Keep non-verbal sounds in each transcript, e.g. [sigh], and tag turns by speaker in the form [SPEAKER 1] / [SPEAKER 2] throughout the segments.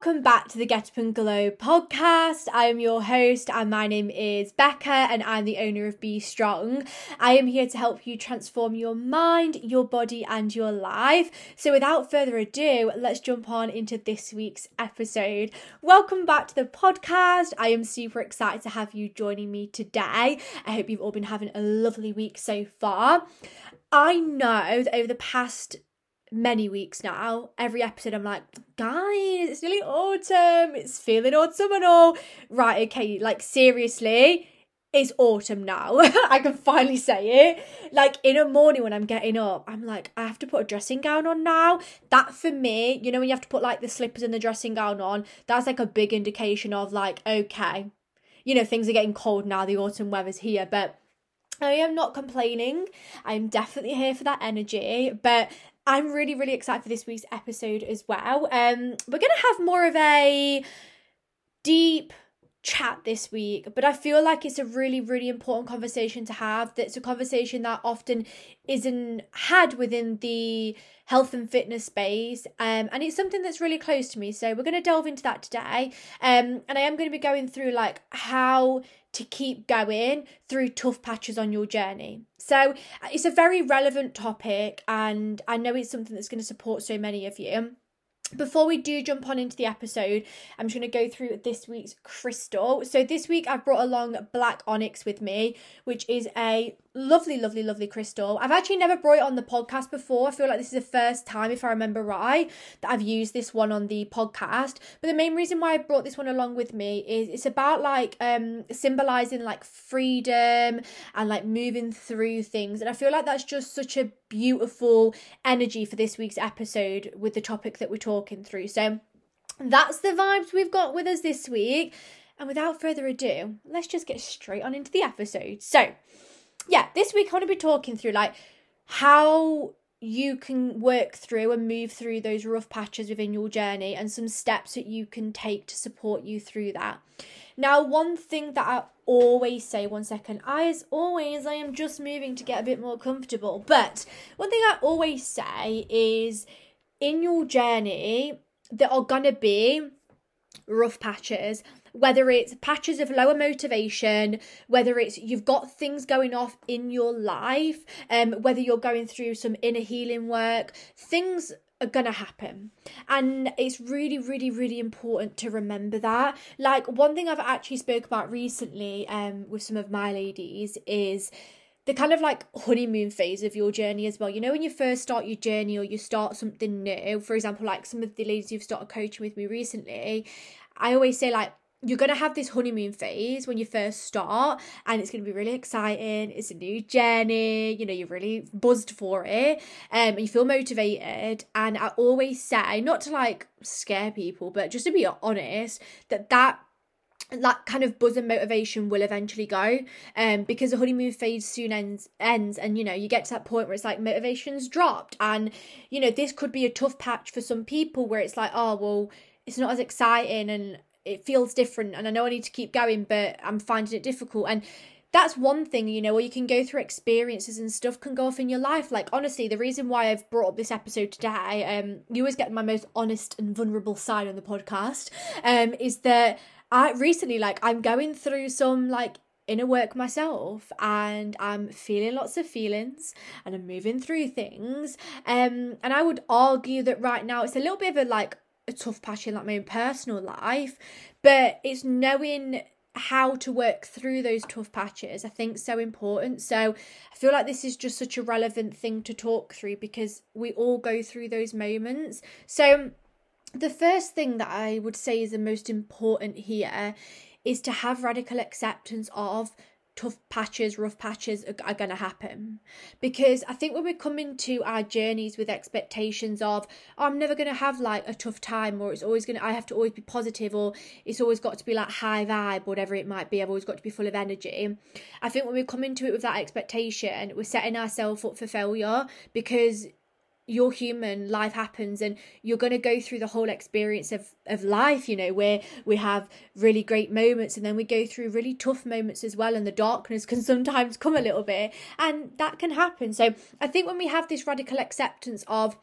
[SPEAKER 1] Welcome back to the Get Up and Glow podcast. I am your host, and my name is Becca, and I'm the owner of Be Strong. I am here to help you transform your mind, your body, and your life. So, without further ado, let's jump on into this week's episode. Welcome back to the podcast. I am super excited to have you joining me today. I hope you've all been having a lovely week so far. I know that over the past many weeks now, every episode I'm like, guys, it's nearly autumn, it's feeling autumnal. Right, okay, like seriously, it's autumn now. [laughs] I can finally say it. Like in a morning when I'm getting up, I'm like, I have to put a dressing gown on now. That for me, you know, when you have to put like the slippers and the dressing gown on, that's like a big indication of like, okay, you know, things are getting cold now, the autumn weather's here, but I am not complaining. I'm definitely here for that energy, but I'm really, really excited for this week's episode as well. Um, we're going to have more of a deep chat this week, but I feel like it's a really, really important conversation to have. That's a conversation that often isn't had within the health and fitness space, um, and it's something that's really close to me. So we're going to delve into that today, um, and I am going to be going through like how to keep going through tough patches on your journey. So it's a very relevant topic, and I know it's something that's going to support so many of you. Before we do jump on into the episode, I'm just going to go through this week's crystal. So, this week I've brought along Black Onyx with me, which is a lovely, lovely, lovely crystal. I've actually never brought it on the podcast before. I feel like this is the first time, if I remember right, that I've used this one on the podcast. But the main reason why I brought this one along with me is it's about like um symbolizing like freedom and like moving through things. And I feel like that's just such a beautiful energy for this week's episode with the topic that we're talking through. So that's the vibes we've got with us this week. And without further ado, let's just get straight on into the episode. So, yeah, this week I want to be talking through like how you can work through and move through those rough patches within your journey and some steps that you can take to support you through that. Now, one thing that I always say, one second, as always, I am just moving to get a bit more comfortable. But one thing I always say is in your journey, there are gonna be rough patches whether it's patches of lower motivation, whether it's you've got things going off in your life, um, whether you're going through some inner healing work, things are gonna happen and it's really really really important to remember that like one thing i've actually spoke about recently um with some of my ladies is the kind of like honeymoon phase of your journey as well. You know, when you first start your journey or you start something new, for example, like some of the ladies who've started coaching with me recently, I always say, like, you're going to have this honeymoon phase when you first start and it's going to be really exciting. It's a new journey you know you're really buzzed for it um, and you feel motivated. And i always say not to like scare people but just to be honest that that that kind of buzz and motivation will eventually go um because the honeymoon phase soon ends ends and you know you get to that point where it's like motivation's dropped. And you know this could be a tough patch for some people where it's like oh well it's not as exciting and it feels different and I know I need to keep going, but I'm finding it difficult. And that's one thing, you know, where you can go through experiences and stuff can go off in your life. Like honestly, the reason why I've brought up this episode today, um, you always get my most honest and vulnerable side on the podcast, um, is that I recently like I'm going through some like inner work myself and I'm feeling lots of feelings and I'm moving through things. Um and I would argue that right now it's a little bit of a like a tough patch in like my own personal life, but it's knowing how to work through those tough patches i think so important. So i feel like this is just such a relevant thing to talk through because we all go through those moments. So the first thing that i would say is the most important here is to have radical acceptance of tough patches, rough patches are, are going to happen. Because I think when we come into our journeys with expectations of, oh, I'm never going to have like a tough time, or it's always going to, I have to always be positive, or it's always got to be like high vibe, whatever it might be, I've always got to be full of energy. I think when we come into it with that expectation, we're setting ourselves up for failure because you're human life happens and you're going to go through the whole experience of of life you know where we have really great moments and then we go through really tough moments as well and the darkness [laughs] can sometimes come a little bit and that can happen so i think when we have this radical acceptance of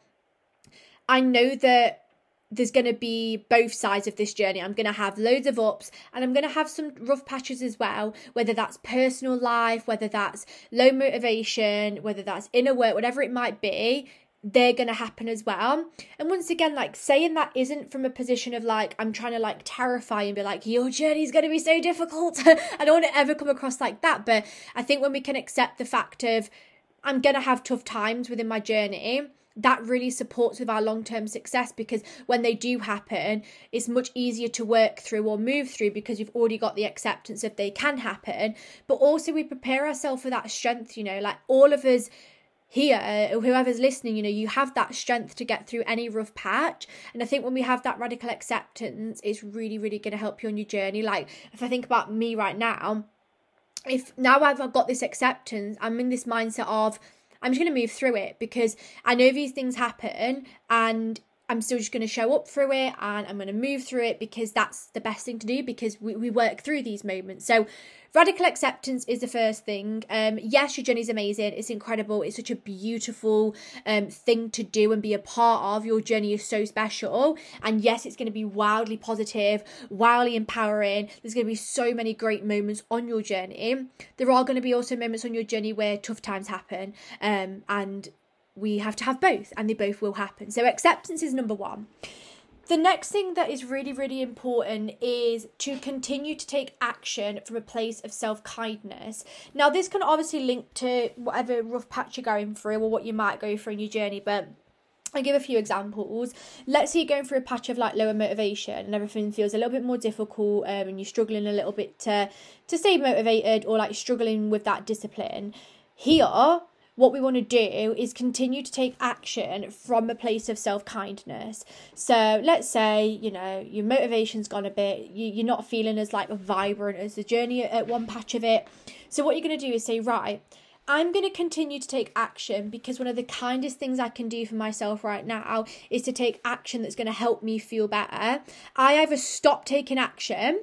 [SPEAKER 1] i know that there's going to be both sides of this journey. I'm going to have loads of ups and I'm going to have some rough patches as well, whether that's personal life, whether that's low motivation, whether that's inner work, whatever it might be. They're going to happen as well. And once again, like saying that isn't from a position of like, I'm trying to like terrify and be like, your journey is going to be so difficult. [laughs] I don't want to ever come across like that. But I think when we can accept the fact of, I'm going to have tough times within my journey that really supports with our long term success because when they do happen, it's much easier to work through or move through because you've already got the acceptance of they can happen. But also, we prepare ourselves for that strength, you know, like all of us here, uh, whoever's listening, you know, you have that strength to get through any rough patch. And I think when we have that radical acceptance, it's really, really going to help you on your journey. Like, if I think about me right now, if now I've got this acceptance, I'm in this mindset of, I'm just going to move through it because I know these things happen and I'm still just going to show up through it and I'm going to move through it because that's the best thing to do because we, we work through these moments. So, radical acceptance is the first thing. Um, yes, your journey's amazing. It's incredible. It's such a beautiful um, thing to do and be a part of. Your journey is so special. And yes, it's going to be wildly positive, wildly empowering. There's going to be so many great moments on your journey. There are going to be also moments on your journey where tough times happen. Um, and we have to have both and they both will happen. So acceptance is number one. The next thing that is really, really important is to continue to take action from a place of self kindness. Now, this can obviously link to whatever rough patch you're going through or what you might go through in your journey, but I give a few examples. Let's say you're going through a patch of like lower motivation and everything feels a little bit more difficult, um, and you're struggling a little bit to to stay motivated or like struggling with that discipline. Here, what we want to do is continue to take action from a place of self kindness. So let's say, you know, your motivation's gone a bit, you, you're not feeling as like vibrant as the journey at one patch of it. So what you're going to do is say, right, I'm going to continue to take action because one of the kindest things I can do for myself right now is to take action that's going to help me feel better. I either stop taking action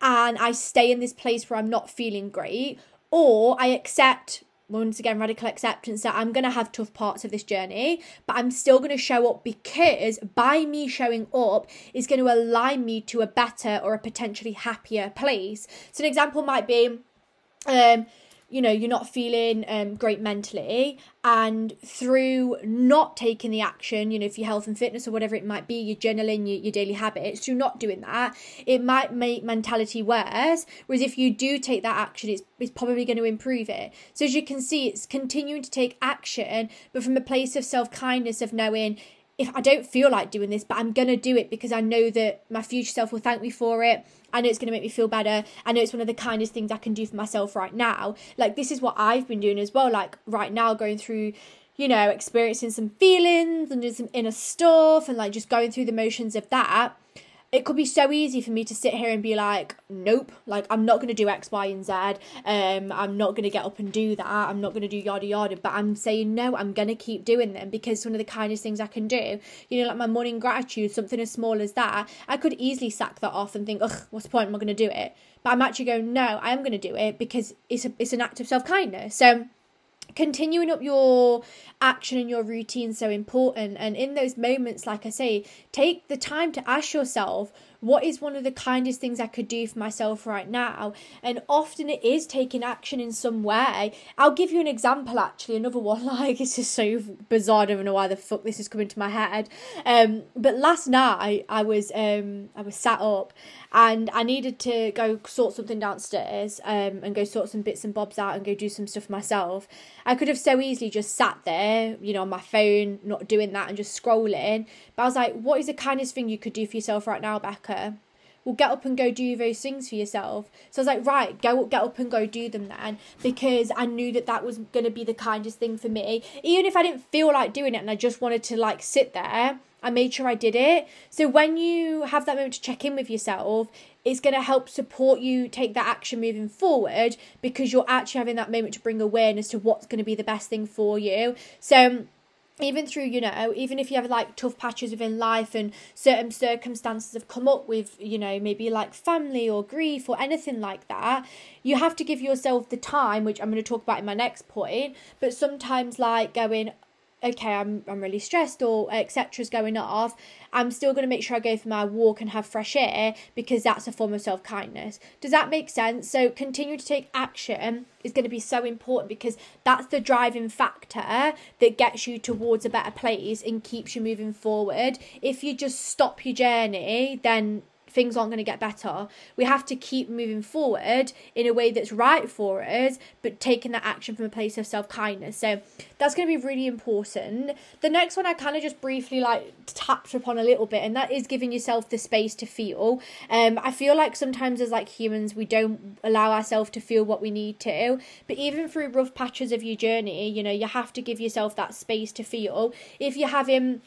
[SPEAKER 1] and I stay in this place where I'm not feeling great, or I accept once again radical acceptance that I'm going to have tough parts of this journey, but I'm still going to show up because by me showing up is going to align me to a better or a potentially happier place. So an example might be um you know you're not feeling um, great mentally and through not taking the action you know for your health and fitness or whatever it might be your journaling your, your daily habits through not doing that it might make mentality worse whereas if you do take that action it's, it's probably going to improve it so as you can see it's continuing to take action but from a place of self-kindness of knowing if I don't feel like doing this, but I'm going to do it because I know that my future self will thank me for it. I know it's going to make me feel better. I know it's one of the kindest things I can do for myself right now. Like, this is what I've been doing as well. Like, right now, going through, you know, experiencing some feelings and doing some inner stuff and like just going through the motions of that it could be so easy for me to sit here and be like, nope, like I'm not going to do X, Y, and Z. Um, I'm not going to get up and do that. I'm not going to do yada yada. But I'm saying no, I'm going to keep doing them because one of the kindest things I can do. You know, like my morning gratitude, something as small as that. I could easily sack that off and think, ugh, what's the point? I'm not going to do it. But I'm actually going, no, I am going to do it because it's a, it's an act of self kindness. So continuing up your action and your routine so important and in those moments like i say take the time to ask yourself what is one of the kindest things I could do for myself right now? And often it is taking action in some way. I'll give you an example actually, another one, [laughs] like it's just so bizarre, I don't know why the fuck this is coming to my head. Um, but last night I was um I was sat up and I needed to go sort something downstairs um and go sort some bits and bobs out and go do some stuff myself. I could have so easily just sat there, you know, on my phone, not doing that and just scrolling. But I was like, what is the kindest thing you could do for yourself right now, Becca? Well, get up and go do those things for yourself. So I was like, right, go get up and go do them then, because I knew that that was going to be the kindest thing for me. Even if I didn't feel like doing it and I just wanted to like sit there, I made sure I did it. So when you have that moment to check in with yourself, it's going to help support you take that action moving forward because you're actually having that moment to bring awareness to what's going to be the best thing for you. So um, even through you know even if you have like tough patches within life and certain circumstances have come up with you know maybe like family or grief or anything like that you have to give yourself the time which i'm going to talk about in my next point but sometimes like going okay, I'm I'm really stressed or etc. is going off, I'm still going to make sure I go for my walk and have fresh air because that's a form of self kindness. Does that make sense? So continue to take action is going to be so important because that's the driving factor that gets you towards a better place and keeps you moving forward. If you just stop your journey, then things aren't going to get better. We have to keep moving forward in a way that's right for us, but taking that action from a place of self kindness. So that's going to be really important. The next one I kind of just briefly like tapped upon a little bit, and that is giving yourself the space to feel. Um, I feel like sometimes as like humans, we don't allow ourselves to feel what we need to, but even through rough patches of your journey, you know, you have to give yourself that space to feel. If you're having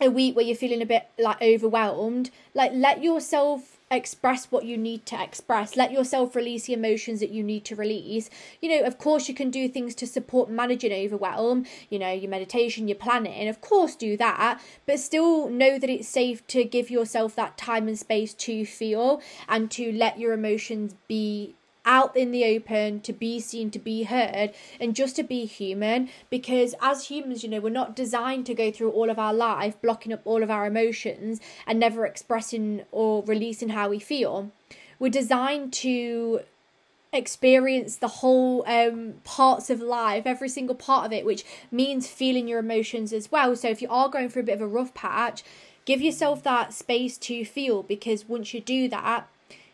[SPEAKER 1] a week where you're feeling a bit like overwhelmed, like let yourself express what you need to express. Let yourself release the emotions that you need to release. You know, of course, you can do things to support managing overwhelm, you know, your meditation, your planning. Of course, do that, but still know that it's safe to give yourself that time and space to feel and to let your emotions be out in the open to be seen to be heard and just to be human because as humans you know we're not designed to go through all of our life blocking up all of our emotions and never expressing or releasing how we feel we're designed to experience the whole um, parts of life, every single part of it, which means feeling your emotions as well. So if you are going through a bit of a rough patch, give yourself that space to feel because once you do that,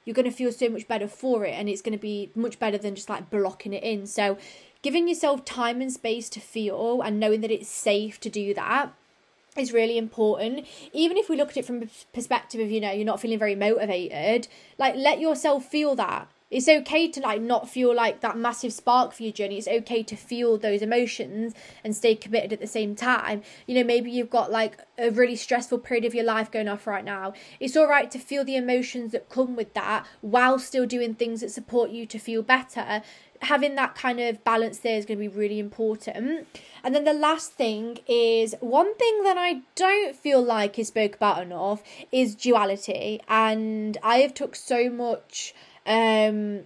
[SPEAKER 1] you're going to feel so much better for it and it's going to be much better than just like blocking it in. So, giving yourself time and space to feel and knowing that it's safe to do that is really important even if we look at it from a perspective of you know you're not feeling very motivated like let yourself feel that it's okay to like not feel like that massive spark for your journey. It's okay to feel those emotions and stay committed at the same time. You know maybe you've got like a really stressful period of your life going off right now. It's all right to feel the emotions that come with that while still doing things that support you to feel better. Having that kind of balance there is going to be really important. And then the last thing is one thing that i don't feel like is spoke about enough is duality. And i have took so much um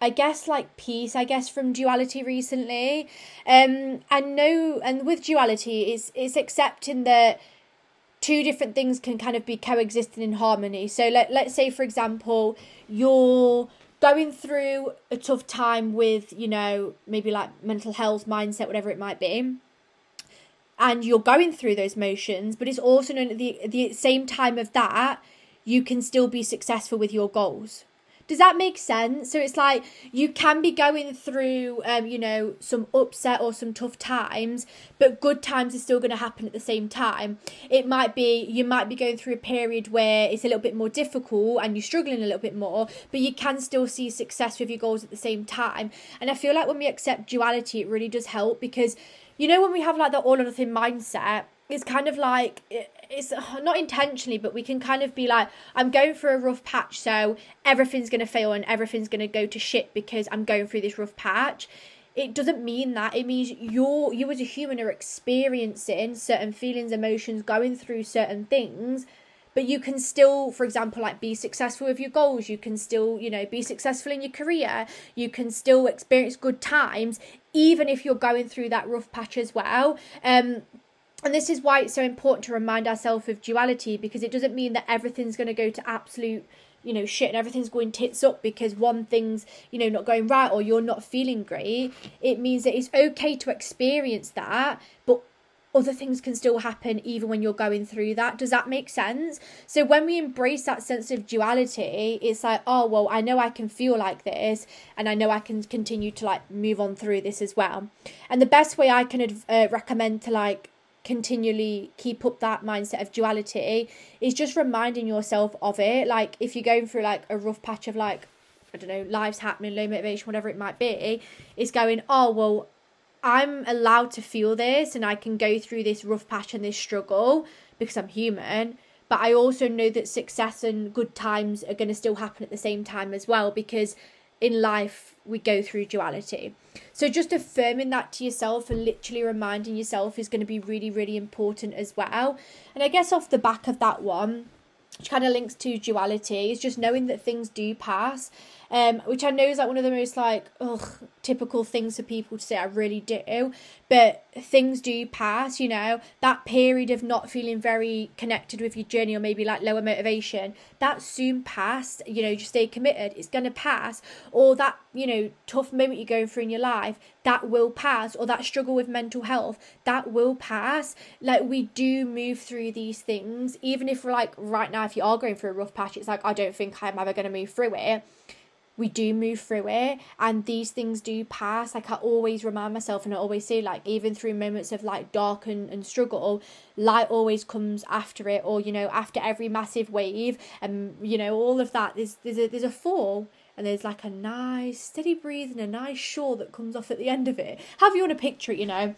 [SPEAKER 1] I guess like peace, I guess from duality recently. Um and no and with duality it's it's accepting that two different things can kind of be coexisting in harmony. So let let's say for example, you're going through a tough time with, you know, maybe like mental health, mindset, whatever it might be. And you're going through those motions, but it's also known at the the same time of that, you can still be successful with your goals does that make sense? So it's like you can be going through, um, you know, some upset or some tough times, but good times are still going to happen at the same time. It might be you might be going through a period where it's a little bit more difficult and you're struggling a little bit more, but you can still see success with your goals at the same time. And I feel like when we accept duality, it really does help because you know when we have like the all or nothing mindset it's kind of like it's not intentionally but we can kind of be like i'm going through a rough patch so everything's going to fail and everything's going to go to shit because i'm going through this rough patch. It doesn't mean that. It means you're you as a human are experiencing certain feelings emotions going through certain things but you can still for example like be successful with your goals. You can still you know be successful in your career. You can still experience good times even if you're going through that rough patch as well. Um and this is why it's so important to remind ourselves of duality because it doesn't mean that everything's going to go to absolute you know shit and everything's going tits up because one thing's you know not going right or you're not feeling great it means that it's okay to experience that but other things can still happen even when you're going through that. Does that make sense? So when we embrace that sense of duality, it's like, oh, well, I know I can feel like this and I know I can continue to like move on through this as well. And the best way I can uh, recommend to like continually keep up that mindset of duality is just reminding yourself of it. Like if you're going through like a rough patch of like, I don't know, life's happening, low motivation, whatever it might be, is going, oh, well, I'm allowed to feel this and I can go through this rough patch and this struggle because I'm human. But I also know that success and good times are going to still happen at the same time as well because in life we go through duality. So just affirming that to yourself and literally reminding yourself is going to be really, really important as well. And I guess off the back of that one, which kind of links to duality, is just knowing that things do pass. Um, which I know is like one of the most like ugh, typical things for people to say. I really do, but things do pass. You know that period of not feeling very connected with your journey or maybe like lower motivation that soon pass. You know, just stay committed. It's gonna pass. Or that you know tough moment you're going through in your life that will pass. Or that struggle with mental health that will pass. Like we do move through these things, even if like right now, if you are going through a rough patch, it's like I don't think I'm ever gonna move through it we do move through it and these things do pass. Like i always remind myself and i always say like even through moments of like dark and, and struggle light always comes after it or you know after every massive wave and you know all of that there's there's a, there's a fall and there's like a nice steady breeze and a nice shore that comes off at the end of it. Have you want to picture it you know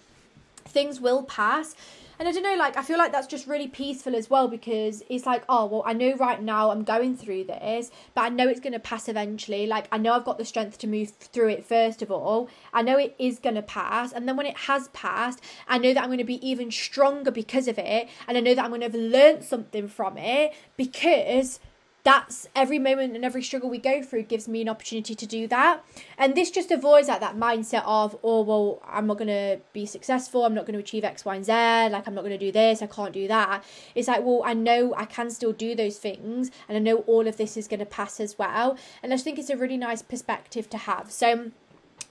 [SPEAKER 1] things will pass and I don't know, like, I feel like that's just really peaceful as well because it's like, oh, well, I know right now I'm going through this, but I know it's going to pass eventually. Like, I know I've got the strength to move through it first of all. I know it is going to pass. And then when it has passed, I know that I'm going to be even stronger because of it. And I know that I'm going to have learned something from it because that's every moment and every struggle we go through gives me an opportunity to do that. And this just avoids like that mindset of, oh well, I'm not gonna be successful, I'm not gonna achieve X, Y, and Z, like I'm not gonna do this, I can't do that. It's like, well, I know I can still do those things and I know all of this is gonna pass as well. And I just think it's a really nice perspective to have. So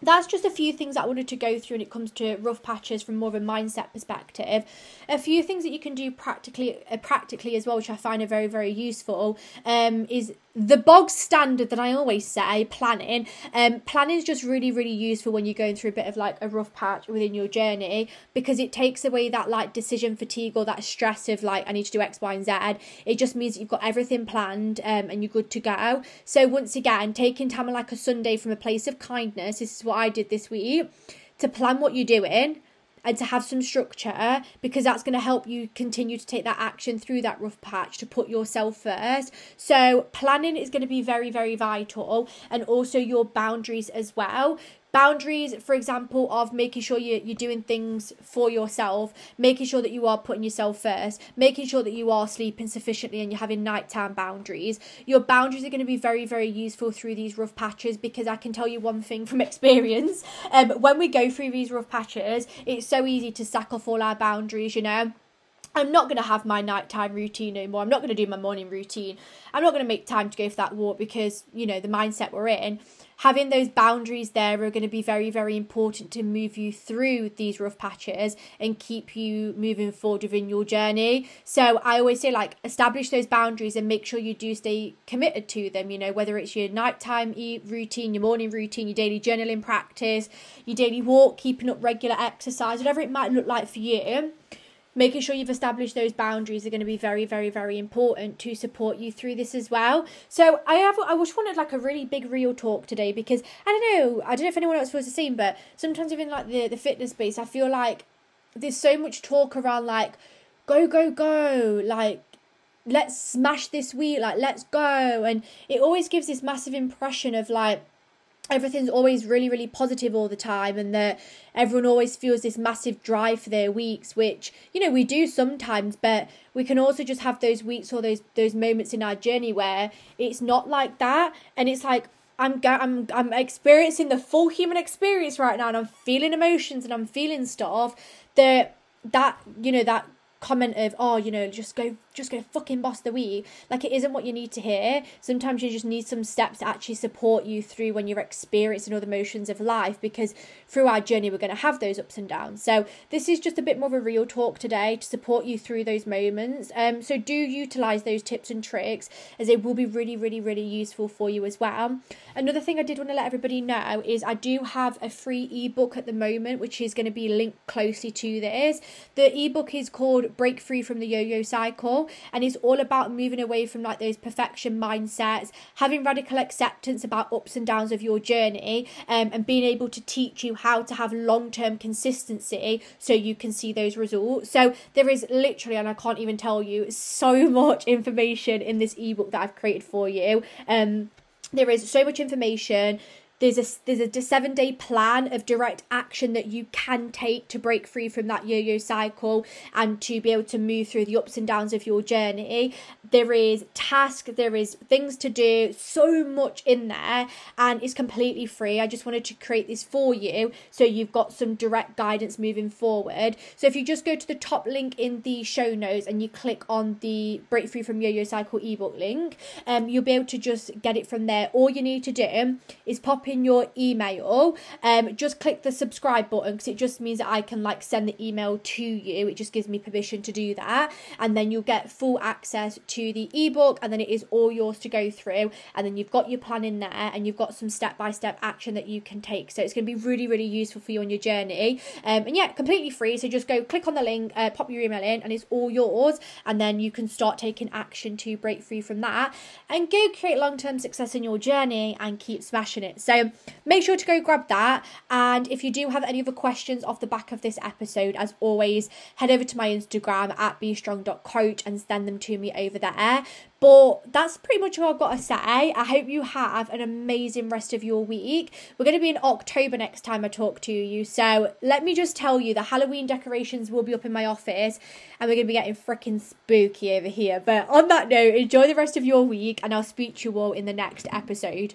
[SPEAKER 1] that's just a few things I wanted to go through when it comes to rough patches from more of a mindset perspective. A few things that you can do practically, uh, practically as well, which I find are very, very useful, um, is the bog standard that I always say, planning. Um, planning is just really, really useful when you're going through a bit of like a rough patch within your journey because it takes away that like decision fatigue or that stress of like I need to do X, Y, and Z. It just means that you've got everything planned um, and you're good to go. So once again, taking time like a Sunday from a place of kindness. This is what I did this week to plan what you're doing and to have some structure because that's going to help you continue to take that action through that rough patch to put yourself first. So, planning is going to be very, very vital, and also your boundaries as well boundaries for example of making sure you, you're doing things for yourself making sure that you are putting yourself first making sure that you are sleeping sufficiently and you're having nighttime boundaries your boundaries are going to be very very useful through these rough patches because i can tell you one thing from [laughs] experience um, when we go through these rough patches it's so easy to sack off all our boundaries you know I'm not going to have my nighttime routine anymore. I'm not going to do my morning routine. I'm not going to make time to go for that walk because, you know, the mindset we're in having those boundaries there are going to be very, very important to move you through these rough patches and keep you moving forward within your journey. So I always say, like, establish those boundaries and make sure you do stay committed to them. You know, whether it's your nighttime routine, your morning routine, your daily journaling practice, your daily walk, keeping up regular exercise, whatever it might look like for you making sure you've established those boundaries are going to be very very very important to support you through this as well. So i have i just wanted like a really big real talk today because i don't know i don't know if anyone else the same but sometimes even like the the fitness space i feel like there's so much talk around like go go go like let's smash this week like let's go. And it always gives this massive impression of like everything's always really really positive all the time and that everyone always feels this massive drive for their weeks which you know we do sometimes but we can also just have those weeks or those those moments in our journey where it's not like that. And it's like I'm I'm I'm experiencing the full human experience right now and I'm feeling emotions and I'm feeling stuff that that you know that comment of oh you know just go just go fucking boss the week like it isn't what you need to hear. Sometimes you just need some steps to actually support you through when you're experiencing all the motions of life because through our journey we're going to have those ups and downs. So this is just a bit more of a real talk today to support you through those moments. Um so do utilize those tips and tricks as it will be really really really useful for you as well. Another thing i did want to let everybody know is i do have a free ebook at the moment which is going to be linked closely to this. The ebook is called break free from the yo-yo cycle. And it's all about moving away from like those perfection mindsets having radical acceptance about ups and downs of your journey um, and being able to teach you how to have long-term consistency so you can see those results. So there is literally and i can't even tell you so much information in this ebook that i've created for you. Um there is so much information there's a there's a seven day plan of direct action that you can take to break free from that yo-yo cycle and to be able to move through the ups and downs of your journey. There is task there is things to do so much in there and it's completely free. I just wanted to create this for you so you've got some direct guidance moving forward. So if you just go to the top link in the show notes and you click on the break free from yo-yo cycle ebook link um you'll be able to just get it from there. All you need to do is pop in your email, um, just click the subscribe button because it just means that I can like send the email to you. It just gives me permission to do that. And then you'll get full access to the ebook and then it is all yours to go through. And then you've got your plan in there and you've got some step by step action that you can take. So it's going to be really, really useful for you on your journey. Um, and yeah, completely free. So just go click on the link, uh, pop your email in, and it's all yours. And then you can start taking action to break free from that and go create long term success in your journey and keep smashing it. Make sure to go grab that. And if you do have any other questions off the back of this episode, as always, head over to my Instagram at bstrong.coach and send them to me over there. But that's pretty much all I've got to say. I hope you have an amazing rest of your week. We're going to be in October next time I talk to you. So let me just tell you the Halloween decorations will be up in my office and we're going to be getting freaking spooky over here. But on that note, enjoy the rest of your week and I'll speak to you all in the next episode.